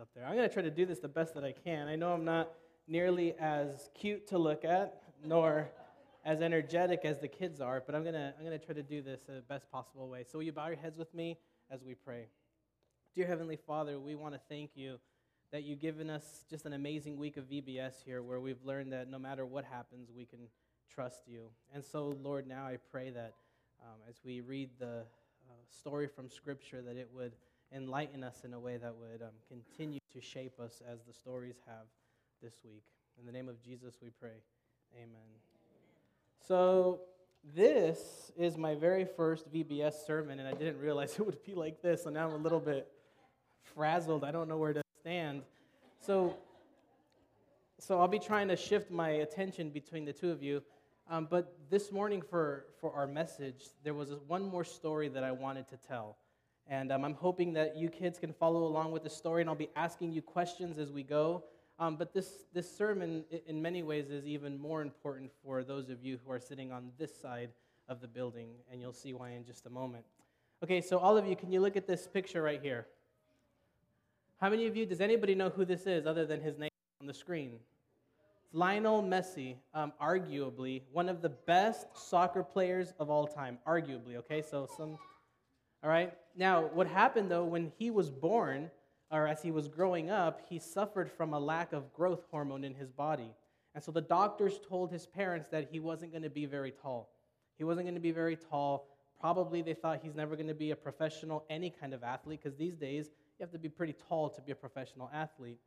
up there. I'm going to try to do this the best that I can. I know I'm not nearly as cute to look at, nor as energetic as the kids are, but I'm going to I'm going to try to do this the best possible way. So, will you bow your heads with me as we pray? Dear Heavenly Father, we want to thank you that you've given us just an amazing week of VBS here where we've learned that no matter what happens, we can trust you. And so, Lord, now I pray that um, as we read the uh, story from Scripture, that it would enlighten us in a way that would um, continue to shape us as the stories have this week. In the name of Jesus, we pray. Amen. So, this is my very first VBS sermon, and I didn't realize it would be like this, so now I'm a little bit frazzled. I don't know where to stand. So, so I'll be trying to shift my attention between the two of you. Um, but this morning, for, for our message, there was one more story that I wanted to tell. And um, I'm hoping that you kids can follow along with the story, and I'll be asking you questions as we go. Um, but this, this sermon, in many ways, is even more important for those of you who are sitting on this side of the building, and you'll see why in just a moment. Okay, so all of you, can you look at this picture right here? How many of you, does anybody know who this is other than his name on the screen? It's Lionel Messi, um, arguably one of the best soccer players of all time. Arguably, okay? So some, all right? Now, what happened though, when he was born, or as he was growing up, he suffered from a lack of growth hormone in his body. And so the doctors told his parents that he wasn't going to be very tall. He wasn't going to be very tall. Probably they thought he's never going to be a professional, any kind of athlete, because these days you have to be pretty tall to be a professional athlete.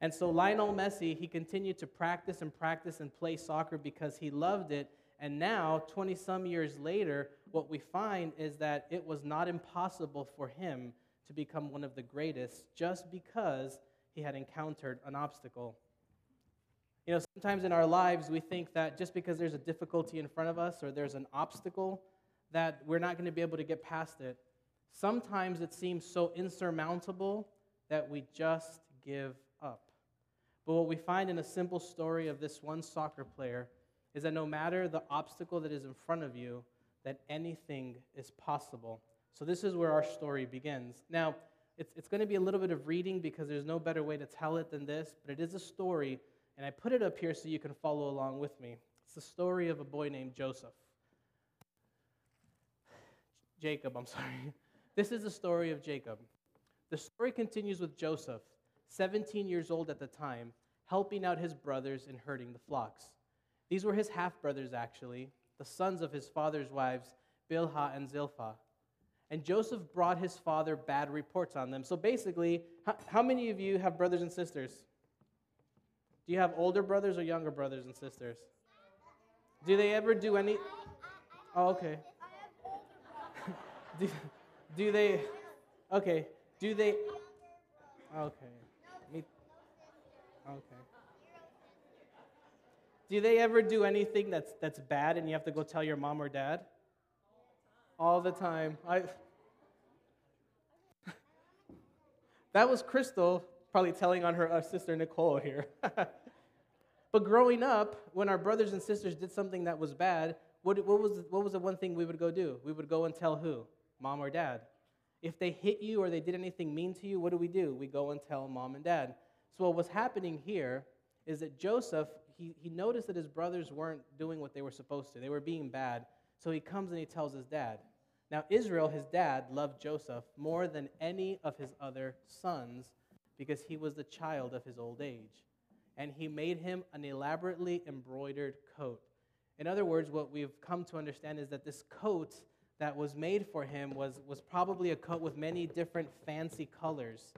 And so Lionel Messi, he continued to practice and practice and play soccer because he loved it. And now, 20 some years later, what we find is that it was not impossible for him to become one of the greatest just because he had encountered an obstacle. You know, sometimes in our lives, we think that just because there's a difficulty in front of us or there's an obstacle, that we're not going to be able to get past it. Sometimes it seems so insurmountable that we just give up. But what we find in a simple story of this one soccer player is that no matter the obstacle that is in front of you, that anything is possible. So this is where our story begins. Now, it's, it's going to be a little bit of reading because there's no better way to tell it than this, but it is a story, and I put it up here so you can follow along with me. It's the story of a boy named Joseph. Jacob, I'm sorry. This is the story of Jacob. The story continues with Joseph, 17 years old at the time, helping out his brothers in herding the flocks. These were his half brothers, actually, the sons of his father's wives, Bilhah and Zilpah. And Joseph brought his father bad reports on them. So basically, how, how many of you have brothers and sisters? Do you have older brothers or younger brothers and sisters? Do they ever do any? Oh, okay. do, do they, okay, do they, okay, me, okay. Do they ever do anything that's, that's bad and you have to go tell your mom or dad? All the time. I, that was Crystal probably telling on her uh, sister Nicole here. but growing up, when our brothers and sisters did something that was bad, what, what, was, what was the one thing we would go do? We would go and tell who? mom or dad. If they hit you or they did anything mean to you, what do we do? We go and tell mom and dad. So, what was happening here is that Joseph, he, he noticed that his brothers weren't doing what they were supposed to, they were being bad. So, he comes and he tells his dad. Now, Israel, his dad, loved Joseph more than any of his other sons because he was the child of his old age. And he made him an elaborately embroidered coat. In other words, what we've come to understand is that this coat that was made for him was, was probably a coat with many different fancy colors.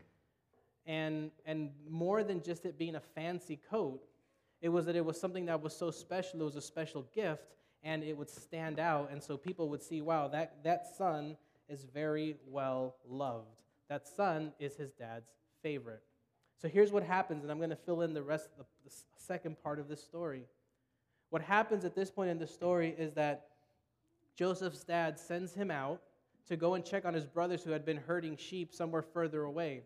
And, and more than just it being a fancy coat, it was that it was something that was so special, it was a special gift, and it would stand out. And so people would see, wow, that, that son is very well loved. That son is his dad's favorite. So here's what happens, and I'm going to fill in the rest of the second part of this story. What happens at this point in the story is that Joseph's dad sends him out to go and check on his brothers who had been herding sheep somewhere further away.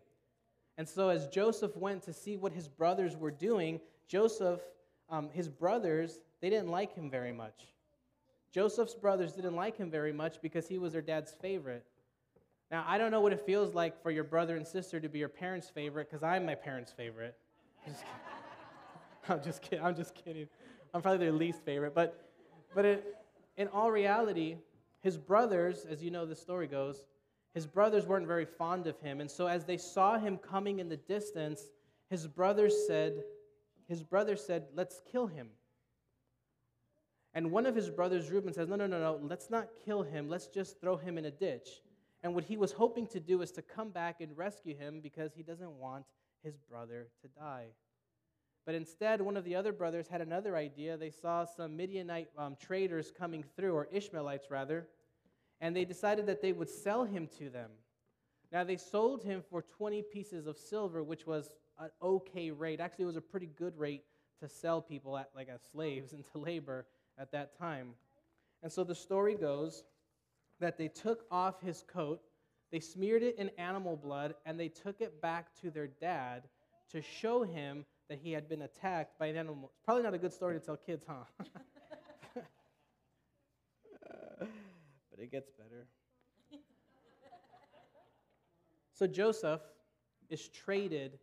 And so, as Joseph went to see what his brothers were doing, Joseph, um, his brothers, they didn't like him very much. Joseph's brothers didn't like him very much because he was their dad's favorite. Now, I don't know what it feels like for your brother and sister to be your parents' favorite because I'm my parents' favorite. I'm just kidding. I'm just kidding. I'm probably their least favorite. But, but it, in all reality, his brothers, as you know the story goes, his brothers weren't very fond of him. And so as they saw him coming in the distance, his brothers said, his brother said, let's kill him. And one of his brothers, Reuben, says, no, no, no, no, let's not kill him. Let's just throw him in a ditch. And what he was hoping to do is to come back and rescue him because he doesn't want his brother to die. But instead, one of the other brothers had another idea. They saw some Midianite um, traders coming through, or Ishmaelites rather, and they decided that they would sell him to them. Now, they sold him for 20 pieces of silver, which was an okay rate. Actually, it was a pretty good rate to sell people at, like as slaves into labor at that time. And so the story goes that they took off his coat, they smeared it in animal blood, and they took it back to their dad to show him that he had been attacked by an animal. It's probably not a good story to tell kids, huh? but it gets better. So Joseph is traded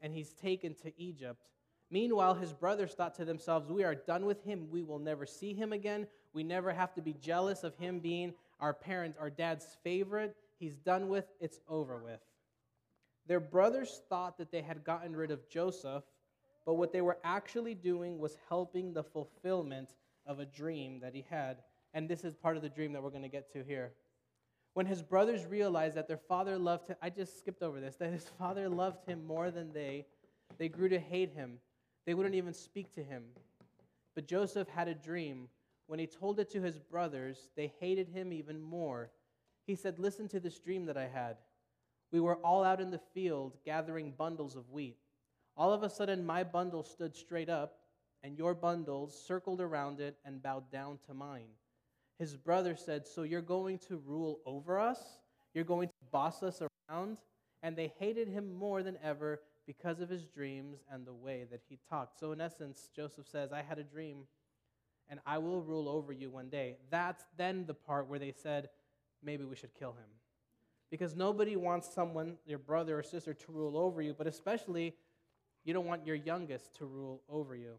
and he's taken to Egypt. Meanwhile, his brothers thought to themselves, We are done with him. We will never see him again. We never have to be jealous of him being our parent, our dad's favorite. He's done with, it's over with. Their brothers thought that they had gotten rid of Joseph, but what they were actually doing was helping the fulfillment of a dream that he had. And this is part of the dream that we're going to get to here. When his brothers realized that their father loved him, I just skipped over this, that his father loved him more than they, they grew to hate him. They wouldn't even speak to him. But Joseph had a dream. When he told it to his brothers, they hated him even more. He said, Listen to this dream that I had. We were all out in the field gathering bundles of wheat. All of a sudden, my bundle stood straight up, and your bundles circled around it and bowed down to mine. His brother said, So you're going to rule over us? You're going to boss us around? And they hated him more than ever because of his dreams and the way that he talked. So, in essence, Joseph says, I had a dream, and I will rule over you one day. That's then the part where they said, Maybe we should kill him. Because nobody wants someone, your brother or sister, to rule over you, but especially you don't want your youngest to rule over you.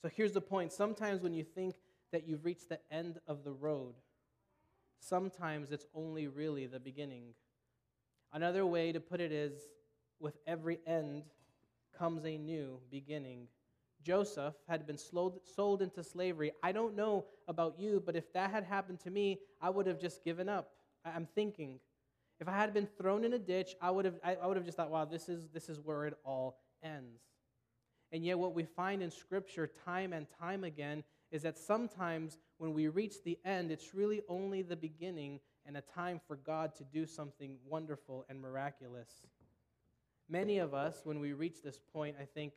So here's the point. Sometimes when you think that you've reached the end of the road, sometimes it's only really the beginning. Another way to put it is with every end comes a new beginning. Joseph had been sold into slavery. I don't know about you, but if that had happened to me, I would have just given up. I'm thinking, if I had been thrown in a ditch, I would have, I, would have just thought, wow, this is, this is where it all ends. And yet, what we find in Scripture time and time again is that sometimes when we reach the end, it's really only the beginning and a time for God to do something wonderful and miraculous. Many of us, when we reach this point, I think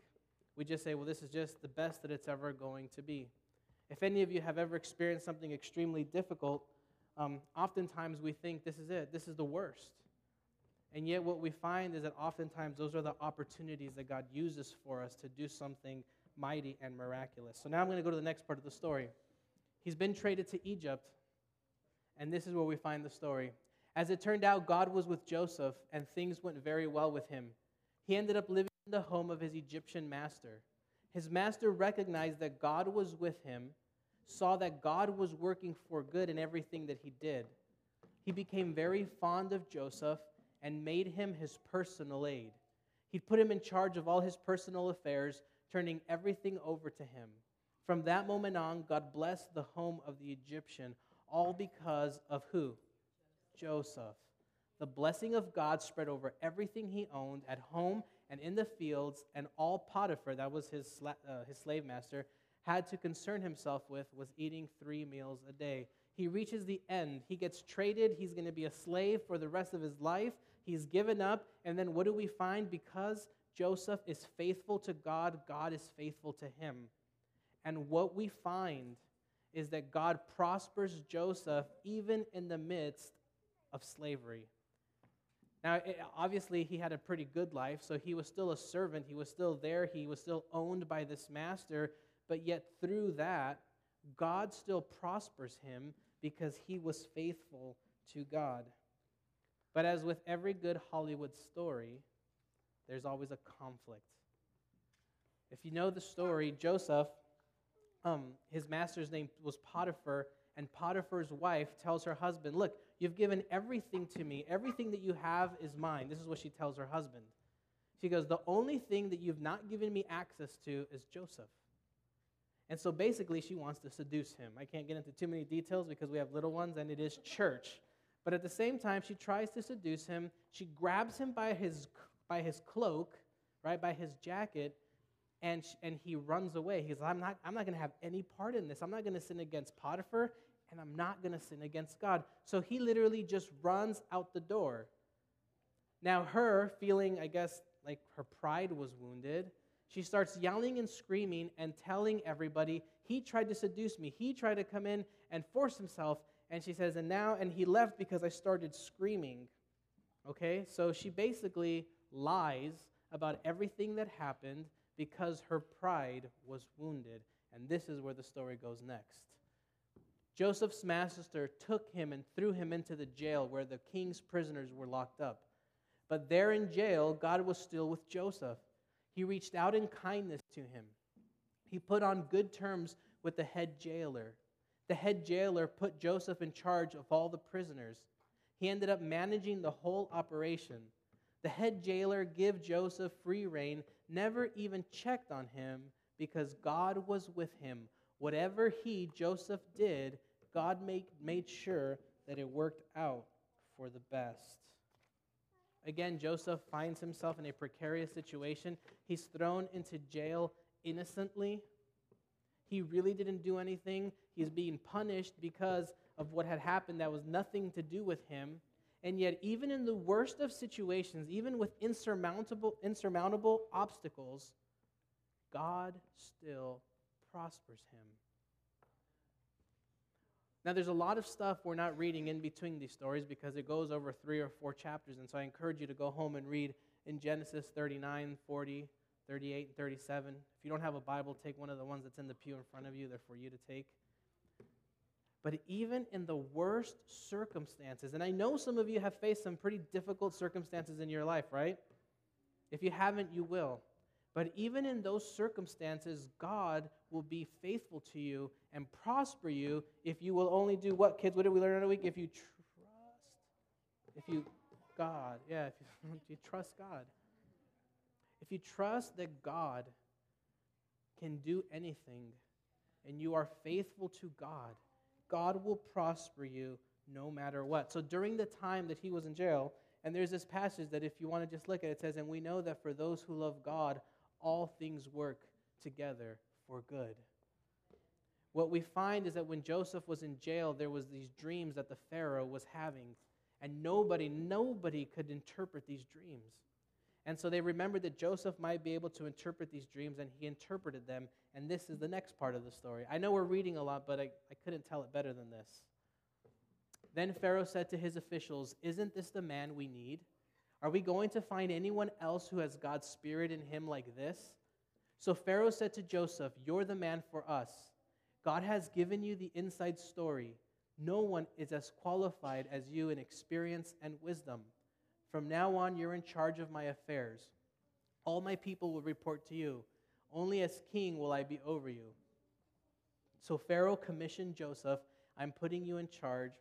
we just say, well, this is just the best that it's ever going to be. If any of you have ever experienced something extremely difficult, um, oftentimes we think this is it, this is the worst. And yet, what we find is that oftentimes those are the opportunities that God uses for us to do something mighty and miraculous. So now I'm going to go to the next part of the story. He's been traded to Egypt, and this is where we find the story. As it turned out, God was with Joseph, and things went very well with him. He ended up living in the home of his Egyptian master. His master recognized that God was with him saw that God was working for good in everything that he did. He became very fond of Joseph and made him his personal aide. He put him in charge of all his personal affairs, turning everything over to him. From that moment on, God blessed the home of the Egyptian, all because of who? Joseph. The blessing of God spread over everything he owned at home and in the fields, and all Potiphar, that was his, uh, his slave master, had to concern himself with was eating three meals a day. He reaches the end. He gets traded. He's going to be a slave for the rest of his life. He's given up. And then what do we find? Because Joseph is faithful to God, God is faithful to him. And what we find is that God prospers Joseph even in the midst of slavery. Now, it, obviously, he had a pretty good life, so he was still a servant. He was still there. He was still owned by this master but yet through that, God still prospers him because he was faithful to God. But as with every good Hollywood story, there's always a conflict. If you know the story, Joseph, um, his master's name was Potiphar, and Potiphar's wife tells her husband, Look, you've given everything to me. Everything that you have is mine. This is what she tells her husband. She goes, The only thing that you've not given me access to is Joseph. And so basically, she wants to seduce him. I can't get into too many details because we have little ones and it is church. But at the same time, she tries to seduce him. She grabs him by his, by his cloak, right, by his jacket, and, and he runs away. He says, I'm not, I'm not going to have any part in this. I'm not going to sin against Potiphar, and I'm not going to sin against God. So he literally just runs out the door. Now, her feeling, I guess, like her pride was wounded, she starts yelling and screaming and telling everybody, He tried to seduce me. He tried to come in and force himself. And she says, And now, and he left because I started screaming. Okay, so she basically lies about everything that happened because her pride was wounded. And this is where the story goes next. Joseph's master took him and threw him into the jail where the king's prisoners were locked up. But there in jail, God was still with Joseph. He reached out in kindness to him. He put on good terms with the head jailer. The head jailer put Joseph in charge of all the prisoners. He ended up managing the whole operation. The head jailer gave Joseph free rein, never even checked on him because God was with him. Whatever he, Joseph, did, God made, made sure that it worked out for the best. Again, Joseph finds himself in a precarious situation. He's thrown into jail innocently. He really didn't do anything. He's being punished because of what had happened that was nothing to do with him. And yet, even in the worst of situations, even with insurmountable, insurmountable obstacles, God still prospers him. Now, there's a lot of stuff we're not reading in between these stories because it goes over three or four chapters. And so I encourage you to go home and read in Genesis 39, 40, 38, and 37. If you don't have a Bible, take one of the ones that's in the pew in front of you. They're for you to take. But even in the worst circumstances, and I know some of you have faced some pretty difficult circumstances in your life, right? If you haven't, you will. But even in those circumstances, God will be faithful to you and prosper you if you will only do what, kids? What did we learn in a week? If you trust. If you, God, yeah, if you, if you trust God. If you trust that God can do anything and you are faithful to God, God will prosper you no matter what. So during the time that he was in jail, and there's this passage that if you want to just look at it, it says, And we know that for those who love God, all things work together for good. What we find is that when Joseph was in jail, there was these dreams that the Pharaoh was having, and nobody, nobody could interpret these dreams. And so they remembered that Joseph might be able to interpret these dreams, and he interpreted them. And this is the next part of the story. I know we're reading a lot, but I, I couldn't tell it better than this. Then Pharaoh said to his officials, Isn't this the man we need? Are we going to find anyone else who has God's Spirit in him like this? So Pharaoh said to Joseph, You're the man for us. God has given you the inside story. No one is as qualified as you in experience and wisdom. From now on, you're in charge of my affairs. All my people will report to you. Only as king will I be over you. So Pharaoh commissioned Joseph I'm putting you in charge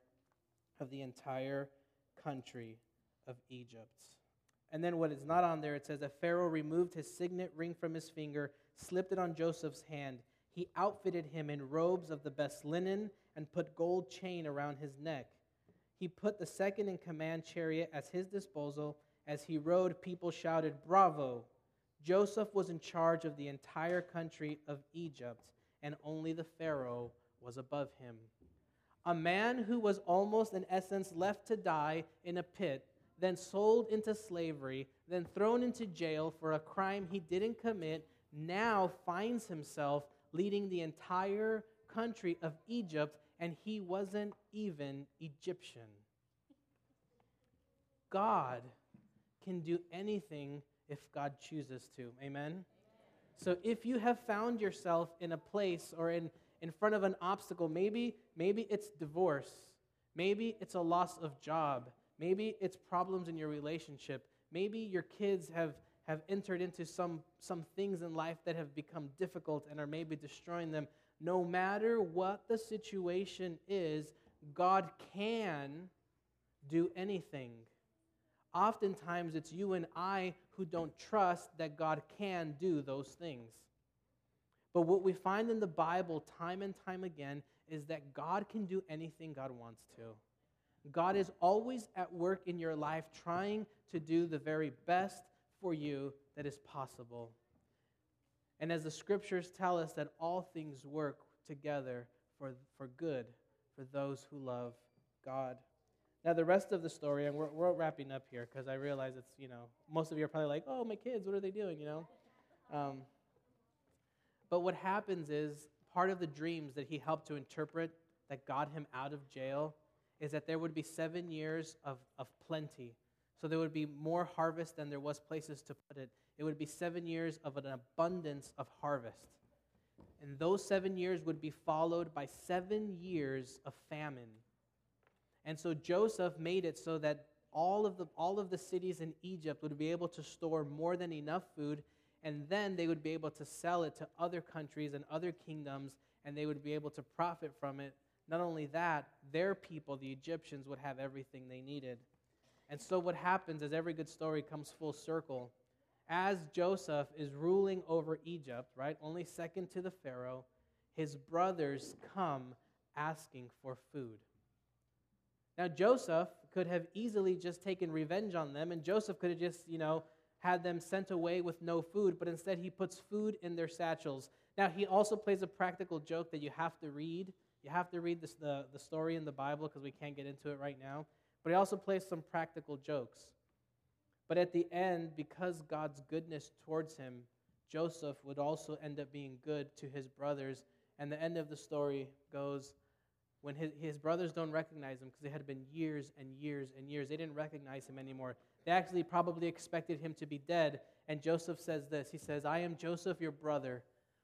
of the entire country of Egypt. And then what is not on there, it says that Pharaoh removed his signet ring from his finger, slipped it on Joseph's hand. He outfitted him in robes of the best linen and put gold chain around his neck. He put the second in command chariot at his disposal. As he rode, people shouted, Bravo! Joseph was in charge of the entire country of Egypt, and only the Pharaoh was above him. A man who was almost, in essence, left to die in a pit then sold into slavery, then thrown into jail for a crime he didn't commit, now finds himself leading the entire country of Egypt, and he wasn't even Egyptian. God can do anything if God chooses to. Amen? So if you have found yourself in a place or in, in front of an obstacle, maybe, maybe it's divorce, maybe it's a loss of job, Maybe it's problems in your relationship. Maybe your kids have, have entered into some, some things in life that have become difficult and are maybe destroying them. No matter what the situation is, God can do anything. Oftentimes, it's you and I who don't trust that God can do those things. But what we find in the Bible time and time again is that God can do anything God wants to. God is always at work in your life trying to do the very best for you that is possible. And as the scriptures tell us that all things work together for, for good for those who love God. Now, the rest of the story, and we're, we're wrapping up here because I realize it's, you know, most of you are probably like, oh, my kids, what are they doing, you know? Um, but what happens is part of the dreams that he helped to interpret that got him out of jail is that there would be seven years of, of plenty. So there would be more harvest than there was places to put it. It would be seven years of an abundance of harvest. And those seven years would be followed by seven years of famine. And so Joseph made it so that all of the, all of the cities in Egypt would be able to store more than enough food, and then they would be able to sell it to other countries and other kingdoms, and they would be able to profit from it. Not only that, their people, the Egyptians, would have everything they needed. And so, what happens is every good story comes full circle as Joseph is ruling over Egypt, right, only second to the Pharaoh, his brothers come asking for food. Now, Joseph could have easily just taken revenge on them, and Joseph could have just, you know, had them sent away with no food, but instead he puts food in their satchels. Now, he also plays a practical joke that you have to read. You have to read this, the, the story in the Bible because we can't get into it right now. But he also plays some practical jokes. But at the end, because God's goodness towards him, Joseph would also end up being good to his brothers. And the end of the story goes when his, his brothers don't recognize him, because it had been years and years and years, they didn't recognize him anymore. They actually probably expected him to be dead. And Joseph says this He says, I am Joseph, your brother,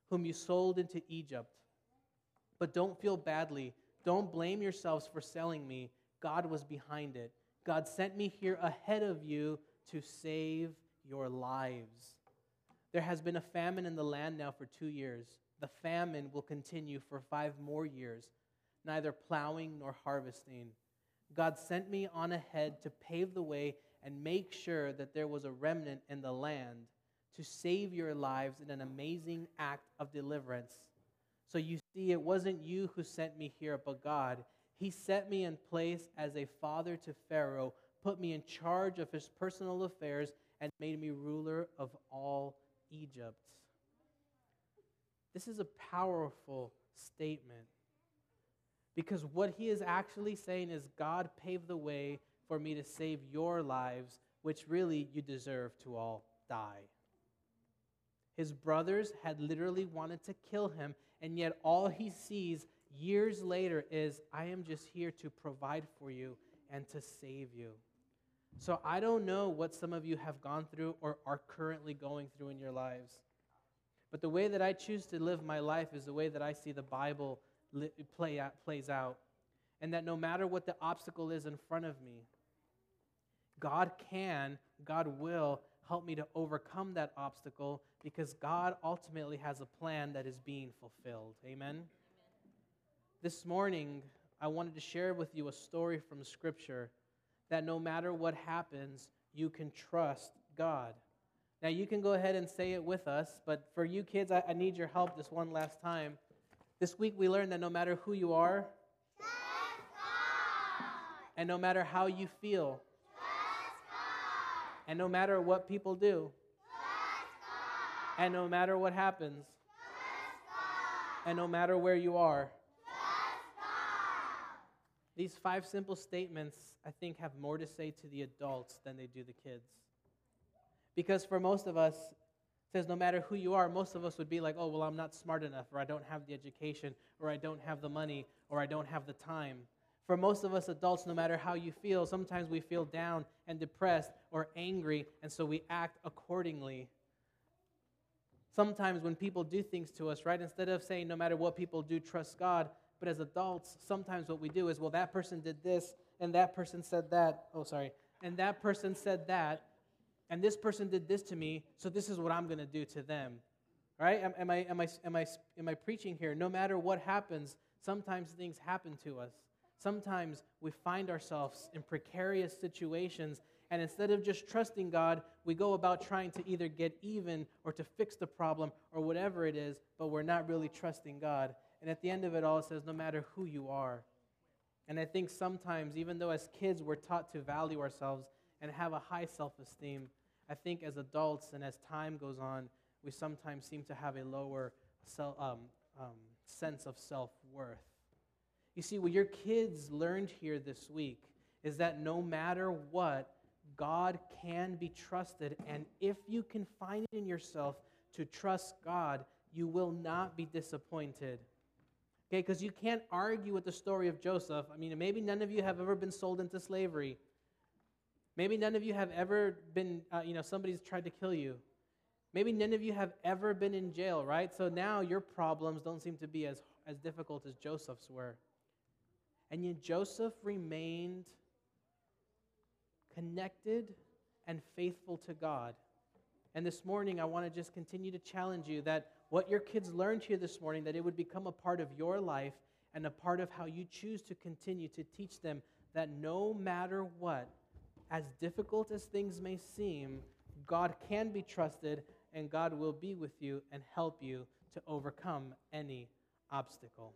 whom you sold into Egypt. But don't feel badly. Don't blame yourselves for selling me. God was behind it. God sent me here ahead of you to save your lives. There has been a famine in the land now for two years. The famine will continue for five more years, neither plowing nor harvesting. God sent me on ahead to pave the way and make sure that there was a remnant in the land to save your lives in an amazing act of deliverance. So you see, it wasn't you who sent me here, but God. He set me in place as a father to Pharaoh put me in charge of his personal affairs, and made me ruler of all Egypt. This is a powerful statement because what he is actually saying is God paved the way for me to save your lives, which really you deserve to all die. His brothers had literally wanted to kill him, and yet all he sees years later is I am just here to provide for you and to save you. So I don't know what some of you have gone through or are currently going through in your lives. But the way that I choose to live my life is the way that I see the Bible play out, plays out. And that no matter what the obstacle is in front of me, God can, God will help me to overcome that obstacle because God ultimately has a plan that is being fulfilled. Amen? Amen. This morning, I wanted to share with you a story from Scripture that no matter what happens, you can trust God. Now, you can go ahead and say it with us, but for you kids, I, I need your help this one last time. This week, we learned that no matter who you are, and no matter how you feel, and no matter what people do, and no matter what happens, and no matter where you are, these five simple statements, I think, have more to say to the adults than they do the kids. Because for most of us, says no matter who you are, most of us would be like, oh, well, I'm not smart enough, or I don't have the education, or I don't have the money, or I don't have the time. For most of us adults, no matter how you feel, sometimes we feel down and depressed or angry, and so we act accordingly. Sometimes when people do things to us, right, instead of saying, no matter what people do, trust God, But as adults, sometimes what we do is, well, that person did this, and that person said that. Oh, sorry. And that person said that, and this person did this to me, so this is what I'm going to do to them. Right? Am, am, I, am, I, am, I, am I preaching here? No matter what happens, sometimes things happen to us. Sometimes we find ourselves in precarious situations, and instead of just trusting God, we go about trying to either get even or to fix the problem or whatever it is, but we're not really trusting God. And at the end of it all, it says, no matter who you are. And I think sometimes, even though as kids we're taught to value ourselves and have a high self esteem, I think as adults and as time goes on, we sometimes seem to have a lower self, um, um, sense of self worth. You see, what your kids learned here this week is that no matter what, God can be trusted. And if you can find it in yourself to trust God, you will not be disappointed. Okay, because you can't argue with the story of Joseph. I mean, maybe none of you have ever been sold into slavery. Maybe none of you have ever been, uh, you know, somebody's tried to kill you. Maybe none of you have ever been in jail, right? So now your problems don't seem to be as, as difficult as Joseph's were. And yet Joseph remained connected and faithful to God. And this morning, I want to just continue to challenge you that what your kids learned here this morning, that it would become a part of your life and a part of how you choose to continue to teach them that no matter what, as difficult as things may seem, God can be trusted and God will be with you and help you to overcome any obstacle.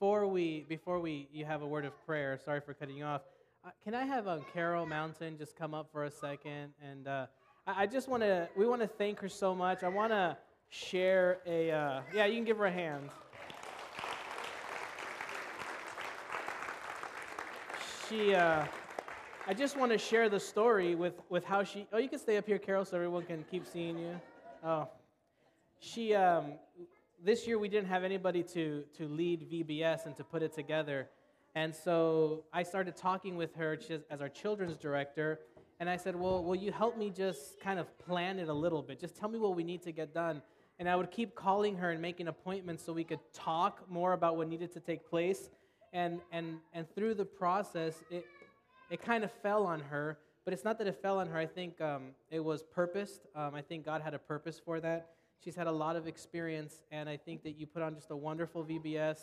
Before we before we you have a word of prayer, sorry for cutting you off. Uh, can I have um, Carol Mountain just come up for a second? And uh, I, I, just want to we want to thank her so much. I want to share a uh, yeah. You can give her a hand. She. Uh, I just want to share the story with, with how she. Oh, you can stay up here, Carol, so everyone can keep seeing you. Oh, she. Um, this year we didn't have anybody to, to lead VBS and to put it together. And so I started talking with her as our children's director. And I said, Well, will you help me just kind of plan it a little bit? Just tell me what we need to get done. And I would keep calling her and making appointments so we could talk more about what needed to take place. And, and, and through the process, it, it kind of fell on her. But it's not that it fell on her. I think um, it was purposed. Um, I think God had a purpose for that. She's had a lot of experience, and I think that you put on just a wonderful VBS.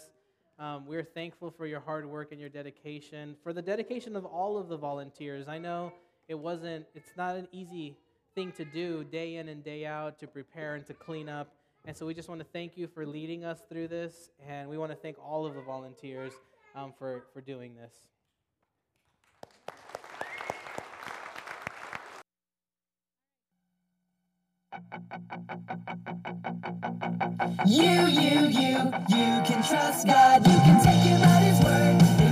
Um, we're thankful for your hard work and your dedication, for the dedication of all of the volunteers. I know it wasn't, it's not an easy thing to do day in and day out to prepare and to clean up. And so we just want to thank you for leading us through this, and we want to thank all of the volunteers um, for, for doing this. You, you, you, you can trust God. You can take Him at His word.